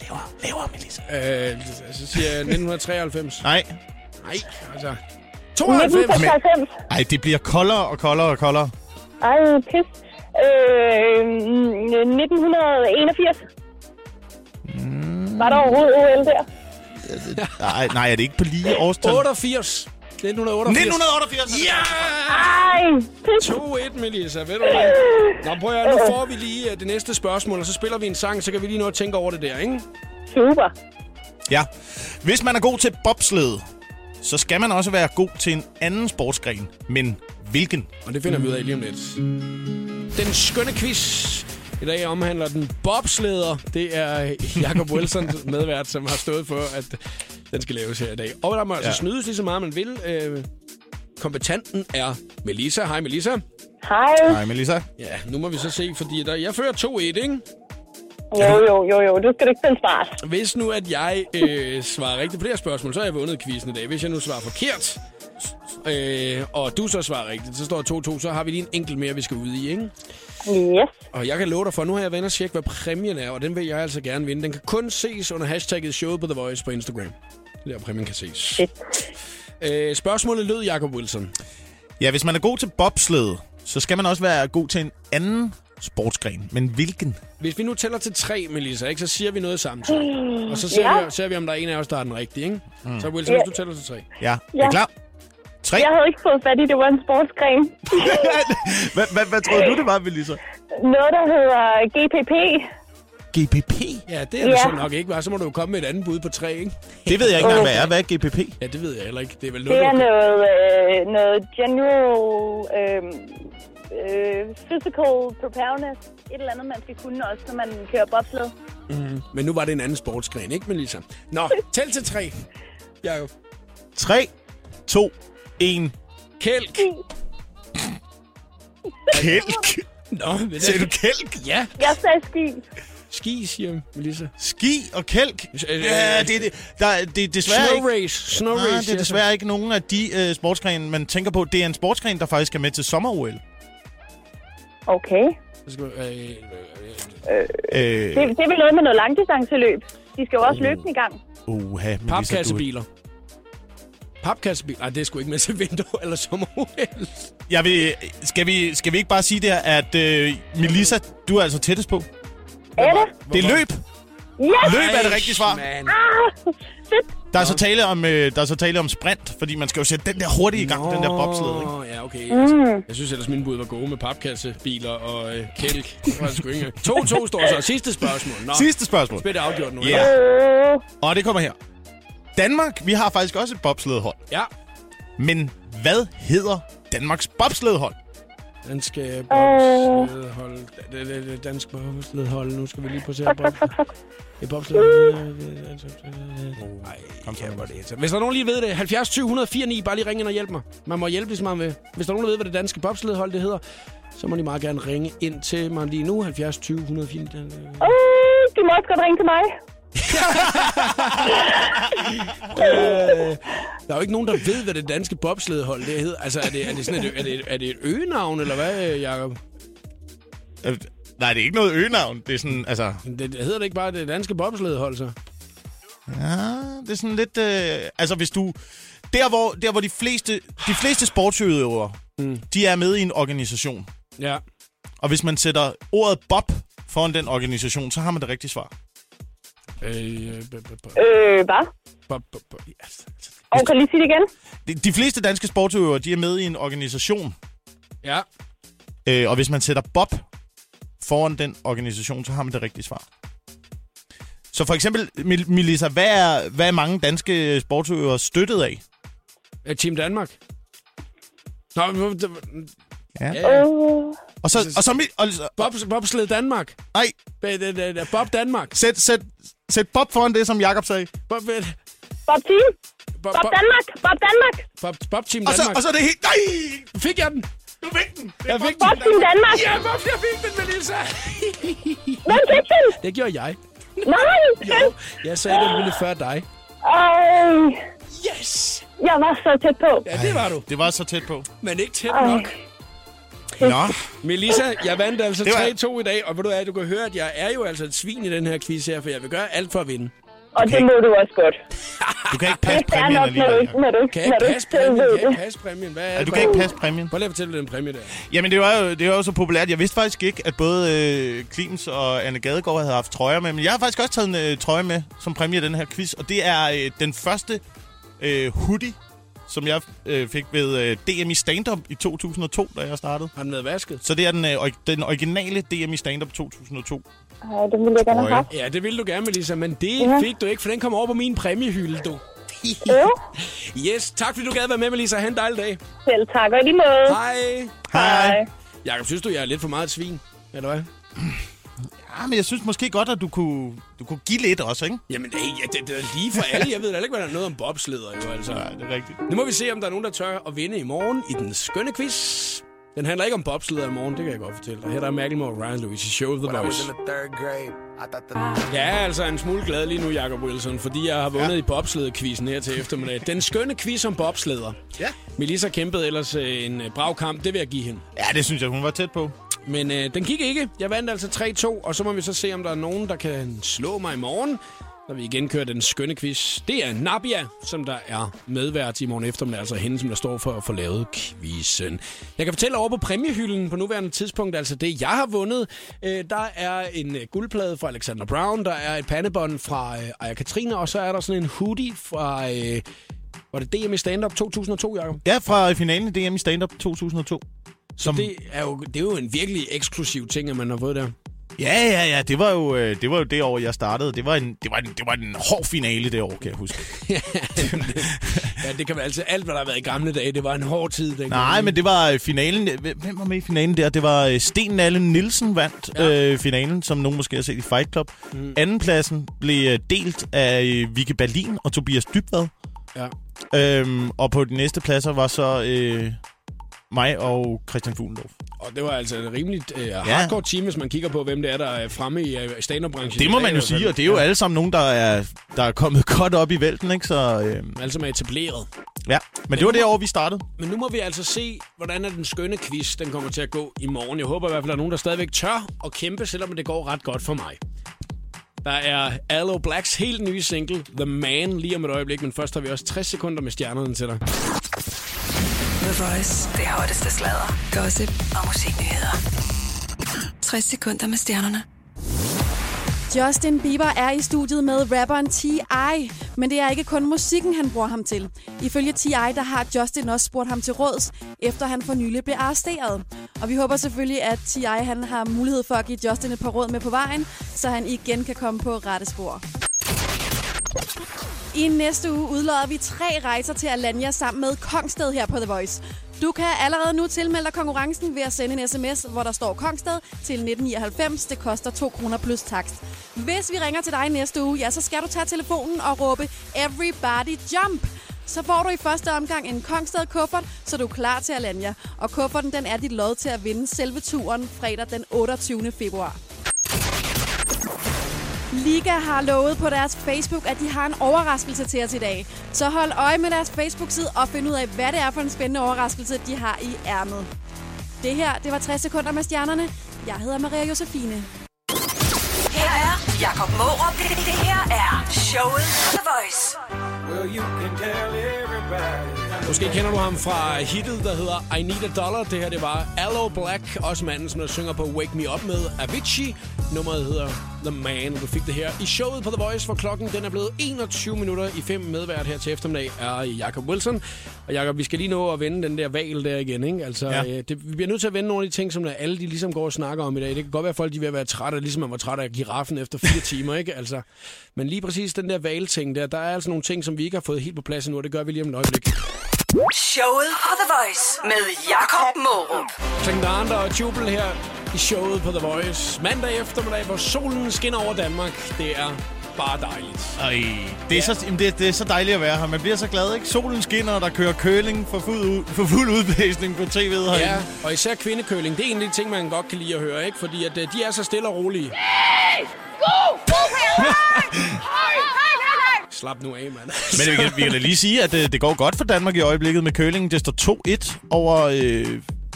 lavere, lavere, Melissa. Øh, så siger jeg 1993. Nej, Nej, altså... 92! 1996. Ej, det bliver koldere og koldere og koldere. Ej, pis. Øh, mm, 1981. Var der overhovedet OL der? Nej, nej, er det ikke på lige årstal? 88. 1988. 1988! Ja! Ej, pis. 2-1, Melissa. Ved du hvad? Nå, prøv at nu får vi lige uh, det næste spørgsmål, og så spiller vi en sang, så kan vi lige nå at tænke over det der, ikke? Super. Ja. Hvis man er god til bobsled, så skal man også være god til en anden sportsgren. Men hvilken? Og det finder vi ud af lige om lidt. Den skønne quiz i dag omhandler den bobsleder. Det er Jacob Wilson, medvært, som har stået for, at den skal laves her i dag. Og der må altså Ja. snydes lige så meget, man vil. Øh, kompetanten er Melissa. Hej Melissa. Hej. Nej, Melissa. Ja, nu må vi så se, fordi der, jeg fører 2-1, ikke? Jo, jo, jo, jo. Du skal ikke spille smart. Hvis nu, at jeg øh, svarer rigtigt på det her spørgsmål, så har jeg vundet quizzen i dag. Hvis jeg nu svarer forkert, øh, og du så svarer rigtigt, så står der 2-2, så har vi lige en enkelt mere, vi skal ud i, ikke? Yes. Og jeg kan love dig for, nu har jeg været og tjekke, hvad præmien er, og den vil jeg altså gerne vinde. Den kan kun ses under hashtagget showet på The Voice på Instagram. Det er der præmien kan ses. Øh, spørgsmålet lød, Jacob Wilson. Ja, hvis man er god til bobsled, så skal man også være god til en anden sportsgren. Men hvilken? Hvis vi nu tæller til tre, Melissa, ikke, så siger vi noget samtidig. Og så ser, Ja. vi, ser vi, om der er en af os, der er den rigtige. Ikke? Mm. Så Wilson, Ja. hvis du tæller til tre. Ja, er Ja. I klar? Tre. Jeg havde ikke fået fat i, det var en sportsgren. Hvad, hvad, hvad troede du, det var, Melissa? Noget, der hedder GPP. GPP? Ja, det er det Ja. så nok ikke, var. Så må du jo komme med et andet bud på tre, ikke? Det ved jeg ikke engang, hvad er. Hvad er GPP? Ja, det ved jeg heller ikke. Det er vel Det noget, er du... noget, øh, noget general øh, øh, physical preparedness. Et eller andet, man skal kunne også, når man kører bobsled. Men nu var det en anden sportsgren, ikke, Melissa? Nå, tæl til tre. Jacob. 3, 2, 1. Kælk. Kælk. Nå, men Ser du kælk? Ja, Jeg sagde ski. Ski, siger Melissa. Ski og kælk? Øh, Ja, det er det. Der, er- det er desværre Snow ikke... race. Snow Nej, race. det er siger desværre ikke nogen af de øh, sportsgrene, man tænker på. Det er en sportsgren, der faktisk er med til sommer-OL. Okay. jeg. Så skal øh, øh, øh, Øh, Det, det er vel noget med noget langdistanceløb. De skal jo også løbe den i gang. uha, Melissa, du... Papkassebiler. Papkassebiler. Nej, det er sgu ikke med til vinter eller sommer Jeg vil, skal, vi, skal vi ikke bare sige der, at øh, Melissa, du er altså tættest på? Er det? Det er løb. Yes! Løb er det rigtige svar. Man. Ah, fedt. Der er så tale om, øh, der er så tale om sprint, fordi man skal jo sætte den der hurtigt i gang, den der bobsled, ikke? Ja, okay. Altså, jeg synes ellers, mine bud var gode med papkassebiler og øh, kælk. Det var det sgu ikke. 2-2 står så. Sidste spørgsmål. Nå, Sidste spørgsmål. spil det afgjort nu. Ja. Øh, Og det kommer her. Danmark, vi har faktisk også et bobsledhold. Ja. Men hvad hedder Danmarks bobsledhold? Danske bobsledhold. Det- det- det- Dansk bobsledhold. Nu skal vi lige på se. Bob. Det er bobsledhold. Nej, Kom så. ja, hvor er det. Hvis der er nogen lige ved det, 70 20 104 9, bare lige ringe ind og hjælp mig. Man må hjælpe, hvis man vil. Hvis der er nogen, der ved, hvad det danske bobsledhold det hedder, så må de meget gerne ringe ind til mig lige nu. 70 20 104 9. øh, du må også godt ringe til mig. Øh, der er jo ikke nogen, der ved, hvad det danske bobsledhold det hedder. Altså, er det, er det, sådan et, er det, er det et øgenavn, eller hvad, Jacob? Øh, Nej, det er ikke noget øgenavn. Det er sådan, altså... Det, det hedder det ikke bare det danske bobsledhold, så? Ja, det er sådan lidt... Øh, altså, hvis du... Der, hvor, der, hvor de fleste, de fleste sportsudøvere, mm. de er med i en organisation. Ja. Og hvis man sætter ordet Bob foran den organisation, så har man det rigtige svar. Øh, øh, b- Øh, hvad? ja, altså. Og kan lige sige det igen? De, de fleste danske sportsudøvere, de er med i en organisation. Ja. Øh, og hvis man sætter Bob foran den organisation, så har man det rigtige svar. Så for eksempel, Mel- Melissa, hvad er, hvad er mange danske sportsudøvere støttet af? Øh, Team Danmark. Nå, Ja. ja. Øh, Og så, og så, og, Bob, bobsled Danmark. nej, Bob Danmark. sæt, sæt, sæt Bob foran det, som Jakob sagde. Bob, øh, Bob Team. Bob, Bob Bob, Danmark. Bob Danmark. Bob, Bob Team Og så, Danmark. og så er det helt... Nej! Fik jeg den? Du fik den! Det Jeg fik Bob Team Danmark. Ja, Bob, jeg fik den, Melissa. Hvem fik den? Det gjorde jeg. Nej, Jo, jeg sagde det lidt før dig. Ej, Yes! jeg var så tæt på. Ja, det var du. Det var så tæt på. Men ikke tæt Ej. nok. Nå, Melissa, jeg vandt altså Det var- 3-2 i dag, og ved du hvad, du kan høre, at jeg er jo altså et svin i den her quiz her, for jeg vil gøre alt for at vinde. Og det må du også godt. du kan ikke passe præmien alligevel. når du Kan ikke passe præmien? Kan ikke passe præmien? Hvad er Ja, du kan ikke passe præmien. Prøv lige at fortælle den præmie der. Jamen, det var, jo, det var jo så populært. Jeg vidste faktisk ikke, at både øh, Klims og Anne Gadegaard havde haft trøjer med. Men jeg har faktisk også taget en øh, trøje med som præmie i den her quiz. Og det er øh, den første øh, hoodie, som jeg øh, fik ved øh, DM i stand-up i 2002, da jeg startede. Har den været vasket? Så det er den, øh, den originale DM i stand-up 2002. Ej, det ville jeg gerne have haft. Ja, det ville du gerne, Melissa, men det Ja. fik du ikke, for den kom over på min præmiehylde, du. Jo, Yes, tak fordi du gad være med, Melissa. Ha' en dejlig dag. selv tak. Og i lige måde. Hej. Hej. Jakob, synes du, jeg er lidt for meget et svin? Eller hvad? Ja, men jeg synes måske godt, at du kunne, du kunne give lidt også, ikke? Jamen, hey, ja, det, det er lige for alle. Jeg ved da ikke, hvad der er noget om bobsleder, jo altså. Nej, det er rigtigt. Nu må vi se, om der er nogen, der tør at vinde i morgen i den skønne quiz. Den handler ikke om bobsleder i morgen, det kan jeg godt fortælle dig. Her der er Macklemore og Ryan Lewis i Show The Voice. Jeg er altså en smule glad lige nu, Jacob Wilson, fordi jeg har vundet ja. i bobsledekvisten her til eftermiddag. Den skønne quiz om bobsleder. Ja. Melissa kæmpede ellers øh, en øh, brav kamp, det vil jeg give hende. Ja, det synes jeg, hun var tæt på. Men øh, den gik ikke. Jeg vandt altså 3-2, og så må vi så se, om der er nogen, der kan slå mig i morgen, når vi igen kører den skønne quiz. Det er Nabia, som der er medvært i morgen eftermiddag, altså hende, som der står for at få lavet quizzen. Jeg kan fortælle over på præmiehylden på nuværende tidspunkt, altså det, jeg har vundet. Øh, der er en øh, guldplade fra Alexander Brown, der er et pandebånd fra øh, Aya Katrine, og så er der sådan en hoodie fra... Øh, var det DM i stand-up 2002, Jacob? Ja, fra finalen i DM i stand-up 2002. Som, det er, jo, det er jo en virkelig eksklusiv ting, at man har fået der. Ja, ja, ja. Det var jo øh, det, var jo det år, jeg startede. Det var, en, det, var en, det var en hård finale det år, kan jeg huske. ja, det kan være altid alt, hvad der har været i gamle dage. Det var en hård tid. dengang. Nej, men det var øh, finalen. Hvem hvem var med i finalen der? Det var øh, Sten Nalle Nielsen vandt Ja. øh, finalen, som nogen måske har set i Fight Club. Mm. Andenpladsen blev øh, delt af øh, Vicky Berlin og Tobias Dybvad. Ja. Øhm, og på de næste pladser var så øh, mig og Christian Fuglendorf. Og det var altså et rimeligt øh, hardcore team, hvis man kigger på, hvem det er, der er fremme i øh, stand-up-branchen. Det må man jo sige, og det er jo alle sammen nogen, der er, der er kommet godt op i vælten, ikke? Så øh, Alle som er etableret. ja, men det var det år, vi startede. Men nu må vi altså se, hvordan er den skønne quiz, den kommer til at gå i morgen. Jeg håber i hvert fald, at der er nogen, der stadigvæk tør at kæmpe, selvom det går ret godt for mig. Der er Allo Blacks helt nye single, The Man, lige om et øjeblik, men først har vi også 60 sekunder med stjernerne til dig. The Voice. Det hotteste sladder, gossip og musiknyheder. 60 sekunder med stjernerne. Justin Bieber er i studiet med rapperen T.I., men det er ikke kun musikken, han bruger ham til. Ifølge T.I., der har Justin også spurgt ham til råds, efter han for nylig blev arresteret. Og vi håber selvfølgelig, at T.I. han har mulighed for at give Justin et par råd med på vejen, så han igen kan komme på rette spor. I næste uge udlodder vi tre rejser til Alanya sammen med Kongsted her på The Voice. Du kan allerede nu tilmelde dig konkurrencen ved at sende en sms, hvor der står Kongsted til 1999. Det koster 2 kroner plus takst. Hvis vi ringer til dig næste uge, ja, så skal du tage telefonen og råbe Everybody Jump! Så får du i første omgang en Kongsted kuffert, så du er klar til Alanya. Og kufferten den er dit lod til at vinde selve turen fredag den 28. februar. Liga har lovet på deres Facebook, at de har en overraskelse til os i dag. Så hold øje med deres Facebook-side og find ud af, hvad det er for en spændende overraskelse, de har i ærmet. Det her, det var 60 sekunder med stjernerne. Jeg hedder Maria Josefine. Her er Jakob Mårup. Det, det her er showet The Voice. Måske kender du ham fra hittet, der hedder I Need a Dollar. Det her, det var Allo Black, også manden, som der synger på Wake Me Up med Avicii. Nummeret hedder The Man, og du fik det her i showet på The Voice, hvor klokken den er blevet 21 minutter i 5 medvært her til eftermiddag, er Jacob Wilson. Og Jacob, vi skal lige nå at vende den der valg der igen, ikke? Altså, ja. Øh, det, vi bliver nødt til at vende nogle af de ting, som der alle de ligesom går og snakker om i dag. Det kan godt være, at folk de ved at være trætte, ligesom man var træt af giraffen efter fire timer, ikke? Altså, men lige præcis den der valgting der, der er altså nogle ting, som vi ikke har fået helt på plads endnu, og det gør vi lige om et øjeblik. Showet på The Voice med Jakob Mårup. Tengdander og Jubel her i showet på The Voice. Mandag eftermiddag, hvor solen skinner over Danmark. Det er bare dejligt. Ej, det er, så, jamen, det, det er så dejligt at være her. Man bliver så glad, ikke? Solen skinner, og der kører køling for fuld, ud, for fuld udblæsning på tv'et herinde. Ja, og især kvindekøling. Det er en af de ting, man godt kan lide at høre, ikke? Fordi at, øh, de er så stille og rolige. Slap nu af, mand. Men vi kan, vi kan da lige sige, at det, det går godt for Danmark i øjeblikket med kølingen. Det står 2-1 over øh,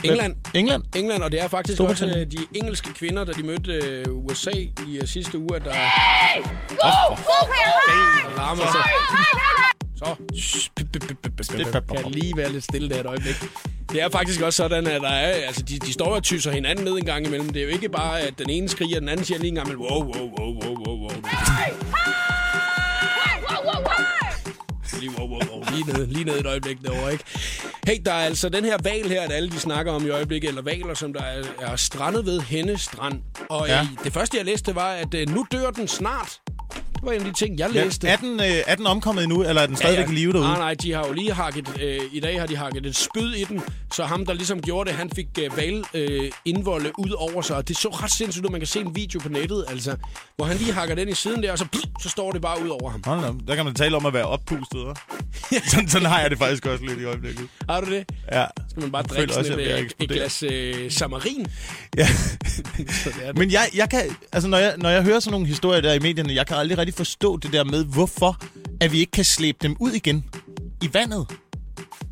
England. England? England, og det er faktisk også øh, de engelske kvinder, da de mødte øh, USA i øh, sidste uge, at der der. Så. Kan lige være lidt stille der et øjeblik. Det er faktisk også sådan, at der er, altså, de, de står og tyser hinanden ned en gang imellem. Det er jo ikke bare, at den ene skriger, den anden siger lige en gang imellem, wow, wow, wow, wow, wow, wow. Lige, wow, wow, wow. Lige, ned, lige ned et øjeblik derovre, ikke? Hey, der er altså den her val her, at alle de snakker om i øjeblikket, eller valer, som der er, er strandet ved Henne Strand. Og Ja. ja. det første, jeg læste, var, at øh, nu dør den snart. Det var en af de ting, jeg Ja, læste. er, den, øh, er den omkommet endnu, eller er den stadigvæk i live derude? Nej, nej, de har jo lige hakket, øh, i dag har de hakket et spyd i den, så ham, der ligesom gjorde det, han fik øh, val øh, ud over sig, og det så ret sindssygt ud, man kan se en video på nettet, altså, hvor han lige hakker den i siden der, og så, pff, så står det bare ud over ham. Hold da, der kan man tale om at være oppustet, hva'? sådan, sådan har jeg det faktisk også lidt i øjeblikket. Har du det? Ja. Skal man bare Jeg drikke også, sådan et, øh, et glas øh, samarin? ja. Så det det. Men jeg, jeg kan, altså når jeg, når jeg hører sådan nogle historier der i medierne, jeg kan aldrig rigtig forstå det der med, hvorfor at vi ikke kan slæbe dem ud igen i vandet.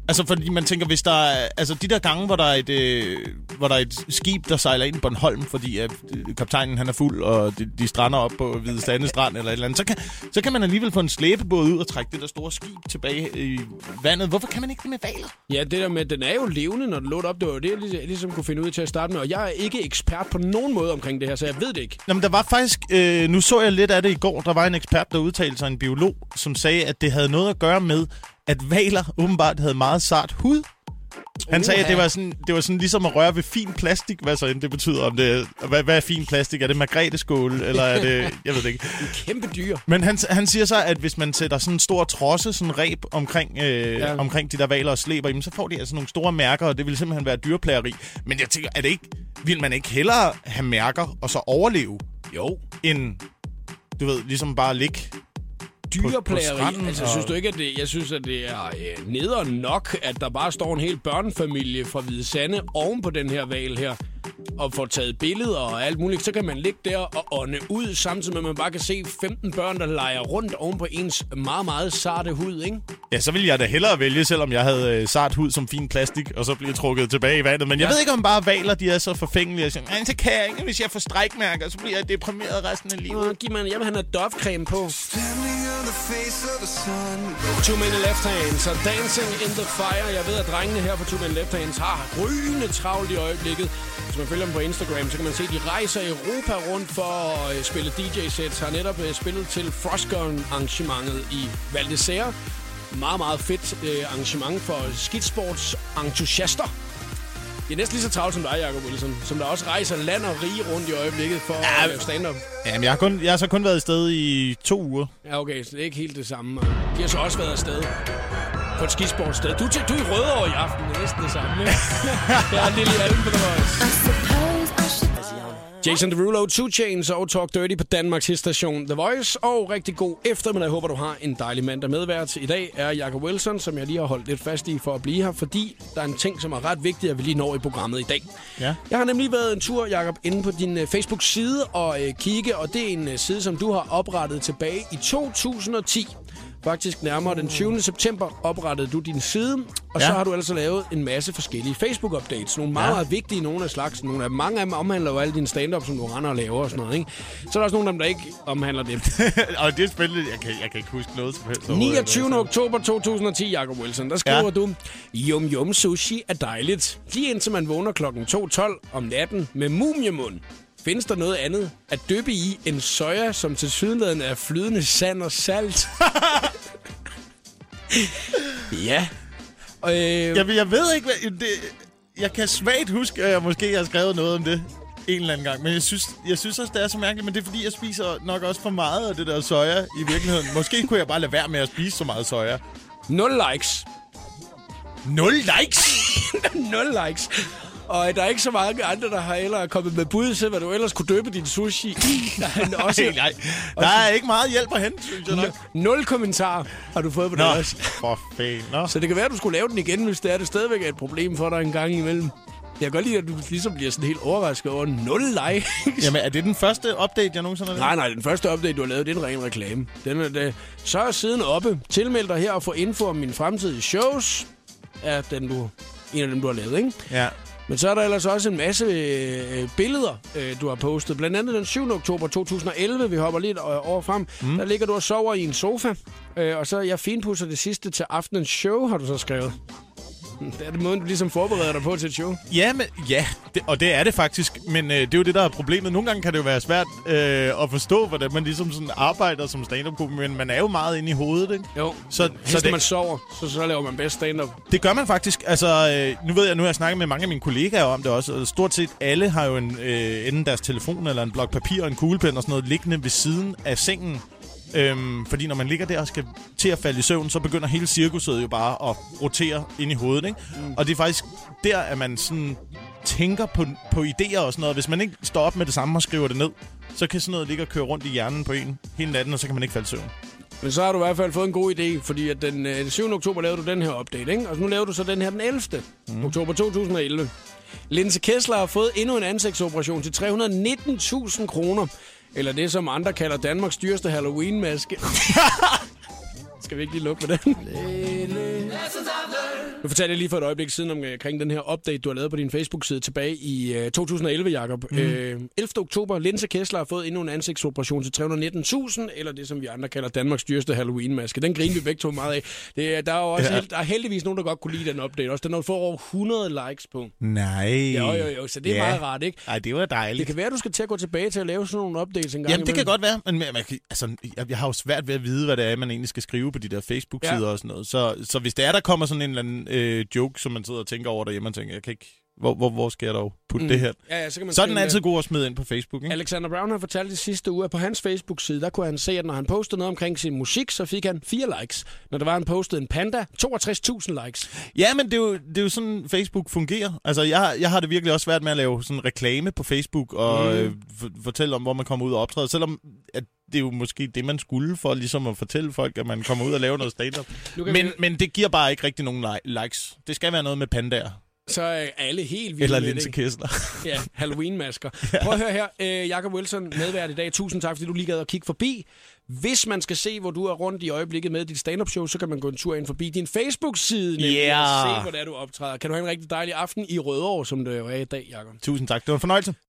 Altså, fordi man tænker, hvis der er... Altså, de der gange, hvor der er et, øh, hvor der er et skib, der sejler ind i Bornholm, fordi at øh, kaptajnen han er fuld, og de, de strander op på Hvide Stande Strand eller et eller andet, så kan, så kan man alligevel få en slæbebåd ud og trække det der store skib tilbage i vandet. Hvorfor kan man ikke det med valer? Ja, det der med, den er jo levende, når den lå op. Det var jo det, jeg ligesom, jeg ligesom kunne finde ud til at starte med. Og jeg er ikke ekspert på nogen måde omkring det her, så jeg ved det ikke. Jamen, der var faktisk... Øh, nu så jeg lidt af det i går. Der var en ekspert, der udtalte sig, en biolog, som sagde, at det havde noget at gøre med, at valer åbenbart havde meget sart hud. Han sagde, at det var, sådan, det var sådan ligesom at røre ved fin plastik, hvad så end det betyder. Om det, hvad, hvad er fin plastik? Er det margreteskål, eller er det... Jeg ved det ikke. Kæmpe dyr. Men han, han siger så, at hvis man sætter sådan en stor trosse, sådan en reb omkring, øh, ja. omkring de der valer og slæber, jamen, så får de altså nogle store mærker, og det vil simpelthen være dyrplageri. Men jeg tænker, er det ikke, vil man ikke hellere have mærker og så overleve, Jo. end, du ved, ligesom bare ligge Dyreplageri. stranden altså, synes du ikke, at det, jeg synes, at det er øh, nederen nok, at der bare står en hel børnefamilie fra Hvide Sande oven på den her val her, og får taget billeder og alt muligt. Så kan man ligge der og ånde ud, samtidig med, at man bare kan se 15 børn, der leger rundt oven på ens meget, meget sarte hud, ikke? Ja, så ville jeg da hellere vælge, selvom jeg havde øh, sart hud som fin plastik, og så blive trukket tilbage i vandet. Men jeg Ja. ved ikke, om bare valer, de er så forfængelige. Og siger, "Ej, så kan jeg ikke, hvis jeg får strækmærker, så bliver jeg deprimeret resten af livet. Og giv mig en, jeg vil have noget Dove-creme på. Two Men Left Hands og Dancing in the Fire. Jeg ved, at drengene her på Two Men Left Hands har rygende travlt i øjeblikket. Hvis man følger dem på Instagram, så kan man se, at de rejser Europa rundt for at øh, spille DJ-sets. Har netop øh, spillet til Frostgun-arrangementet i Val d'Isère. Meget, meget fedt øh, arrangement for skidsports-entusiaster. Det er næsten lige så travlt som dig, Jacob Wilson, som der også rejser land og rige rundt i øjeblikket for at lave stand-up. Jamen, jeg har, kun, jeg har så kun været afsted i to uger. Ja, okay, så det er ikke helt det samme. De har så også været afsted på et skisportsted. Du, til- du er i Rødovre i aften, det er næsten det samme. Jeg er Lille på The Voice. Jason Derulo, Two Chains og Talk Dirty på Danmarks station The Voice. Og rigtig god eftermiddag. Jeg håber, du har en dejlig mandag medvært. I dag er Jacob Wilson, som jeg lige har holdt lidt fast i for at blive her, fordi der er en ting, som er ret vigtig, at vi lige når i programmet i dag. Ja. Jeg har nemlig været en tur, Jacob, inde på din uh, Facebook-side og uh, kigge, og det er en uh, side, som du har oprettet tilbage i 2010. Faktisk nærmere den 20. september oprettede du din side, og ja. så har du altså lavet en masse forskellige Facebook-updates. Nogle meget, Ja. meget vigtige, nogle af slags. Nogle af, mange af dem omhandler jo alle dine stand-up, som du render og laver og sådan noget. Ikke? Så er der også nogle af dem, der ikke omhandler det. og det er spændende. Jeg kan, jeg kan ikke huske noget som helst. overhovedet. 29. oktober 2010, Jacob Wilson, der skriver. Ja. du, Yum Yum Sushi er dejligt. Lige indtil man vågner klokken 2.12 om natten med mumiemund. Findes der noget andet at dyppe i end soja, som til sydenladen er flydende sand og salt? ja. Og, øh, Jeg, jeg ved ikke, hvad... Det, jeg kan svagt huske, at jeg måske har skrevet noget om det en eller anden gang. Men jeg synes, jeg synes også, det er så mærkeligt. Men det er, fordi jeg spiser nok også for meget af det der soja i virkeligheden. Måske kunne jeg bare lade være med at spise så meget soja. Nul likes. Nul likes! Nul likes. Og der er ikke så mange andre, der har eller kommet med bud til, hvad du ellers kunne døbe din sushi i. Er også, Nej, nej. Der er ikke meget hjælp at hente, synes jeg nok. Nul kommentarer har du fået på Nå, det også. for fanden. Nå. Så det kan være, at du skulle lave den igen, hvis det er det stadigvæk er et problem for dig en gang imellem. Jeg kan godt lide, at du ligesom bliver sådan helt overrasket over nul likes. Jamen, er det den første update, jeg nogensinde har Nej, lavet? nej, den første update, du har lavet, det er en ren reklame. Den er det. Så er siden oppe. Tilmeld dig her og få info om mine fremtidige shows. Er den, du, en af dem, du har lavet, ikke? Ja. Men så er der ellers også en masse øh, billeder, øh, du har postet. Blandt andet den 7. oktober 2011, vi hopper lidt øh, over frem. Mm. Der ligger du og sover i en sofa. Øh, og så jeg finpudser det sidste til aftenens show, har du så skrevet. Det er det måden, du ligesom forbereder dig på til et show. Ja, men, ja det, og det er det faktisk. Men øh, det er jo det, der er problemet. Nogle gange kan det jo være svært øh, at forstå, hvordan man ligesom sådan arbejder som stand-up men man er jo meget inde i hovedet, ikke? Jo, Så, så så det... det, man sover, så, så laver man bedst stand-up. det gør man faktisk. Altså, øh, nu ved jeg, nu har jeg snakket med mange af mine kollegaer om det også, og stort set alle har jo en, øh, enten deres telefon eller en blok papir og en kuglepen og sådan noget liggende ved siden af sengen. Øhm, fordi når man ligger der og skal til at falde i søvn, så begynder hele cirkuset jo bare at rotere ind i hovedet, ikke? Mm. Og det er faktisk der, at man sådan tænker på, på idéer og sådan noget. Hvis man ikke står op med det samme og skriver det ned, så kan sådan noget ligge og køre rundt i hjernen på en hele natten, og så kan man ikke falde i søvn. Men så har du i hvert fald fået en god idé, fordi at den, øh, den 7. oktober lavede du den her update, ikke? Og nu laver du så den her den 11. Mm. oktober 2011. Linse Kessler har fået endnu en ansigtsoperation til 319.000 kroner. Eller det, som andre kalder Danmarks dyreste Halloween-maske. Skal vi ikke lige lukke med den? Nu fortalte jeg lige for et øjeblik siden omkring den her update, du har lavet på din Facebook-side tilbage i øh, 2011, Jacob. Mm. Øh, 11. oktober, Linse Kessler har fået endnu en ansigtsoperation til 319.000, eller det, som vi andre kalder Danmarks dyreste Halloween-maske. Den griner vi begge to meget af. Det, er- der er jo også Ja. held, der er heldigvis nogen, der godt kunne lide den update. Også den har fået over 100 likes på. Nej. Jo, jo, jo, så det er Ja. meget rart, ikke? Ej, det var dejligt. Det kan være, du skal til at gå tilbage til at lave sådan nogle updates en gang Jamen, det kan imellem. godt være, men man, man kan, altså, jeg, jeg har jo svært ved at vide, hvad det er, man egentlig skal skrive på de der Facebook-sider Ja. og sådan noget. Så, så hvis det er, der kommer sådan en eller anden øh, joke, som man sidder og tænker over derhjemme, og tænker, jeg kan ikke, hvor, hvor, hvor skal jeg dog putte mm. det her? Ja, ja, så kan man Så er den altid god at smide ind på Facebook, ikke? Alexander Brown har fortalt i sidste uge, at på hans Facebook-side, der kunne han se, at når han postede noget omkring sin musik, så fik han fire likes. Når der var, han postede en panda, 62.000 likes. Ja, men det er, jo, det er jo sådan, Facebook fungerer. Altså, jeg, jeg har det virkelig også svært med at lave sådan reklame på Facebook og Mm. øh, for, fortælle om, hvor man kommer ud og optræder. Selvom at det er jo måske det, man skulle for ligesom at fortælle folk, at man kommer ud og laver noget stand-up. Men, vi- men det giver bare ikke rigtig nogen li- likes. Det skal være noget med pandaer. Så er alle helt vilde Eller Linse. Kessler. Ja, Halloween-masker. Prøv at høre her. Øh, Jakob Wilson, medvært i dag. Tusind tak, fordi du lige gad at kigge forbi. Hvis man skal se, hvor du er rundt i øjeblikket med dit stand-up show, så kan man gå en tur ind forbi din Facebook-side nemlig, Ja. og se, hvor det er, du optræder. Kan du have en rigtig dejlig aften i Rødovre, som det jo er i dag, Jakob. Tusind tak. Det var en fornøjelse.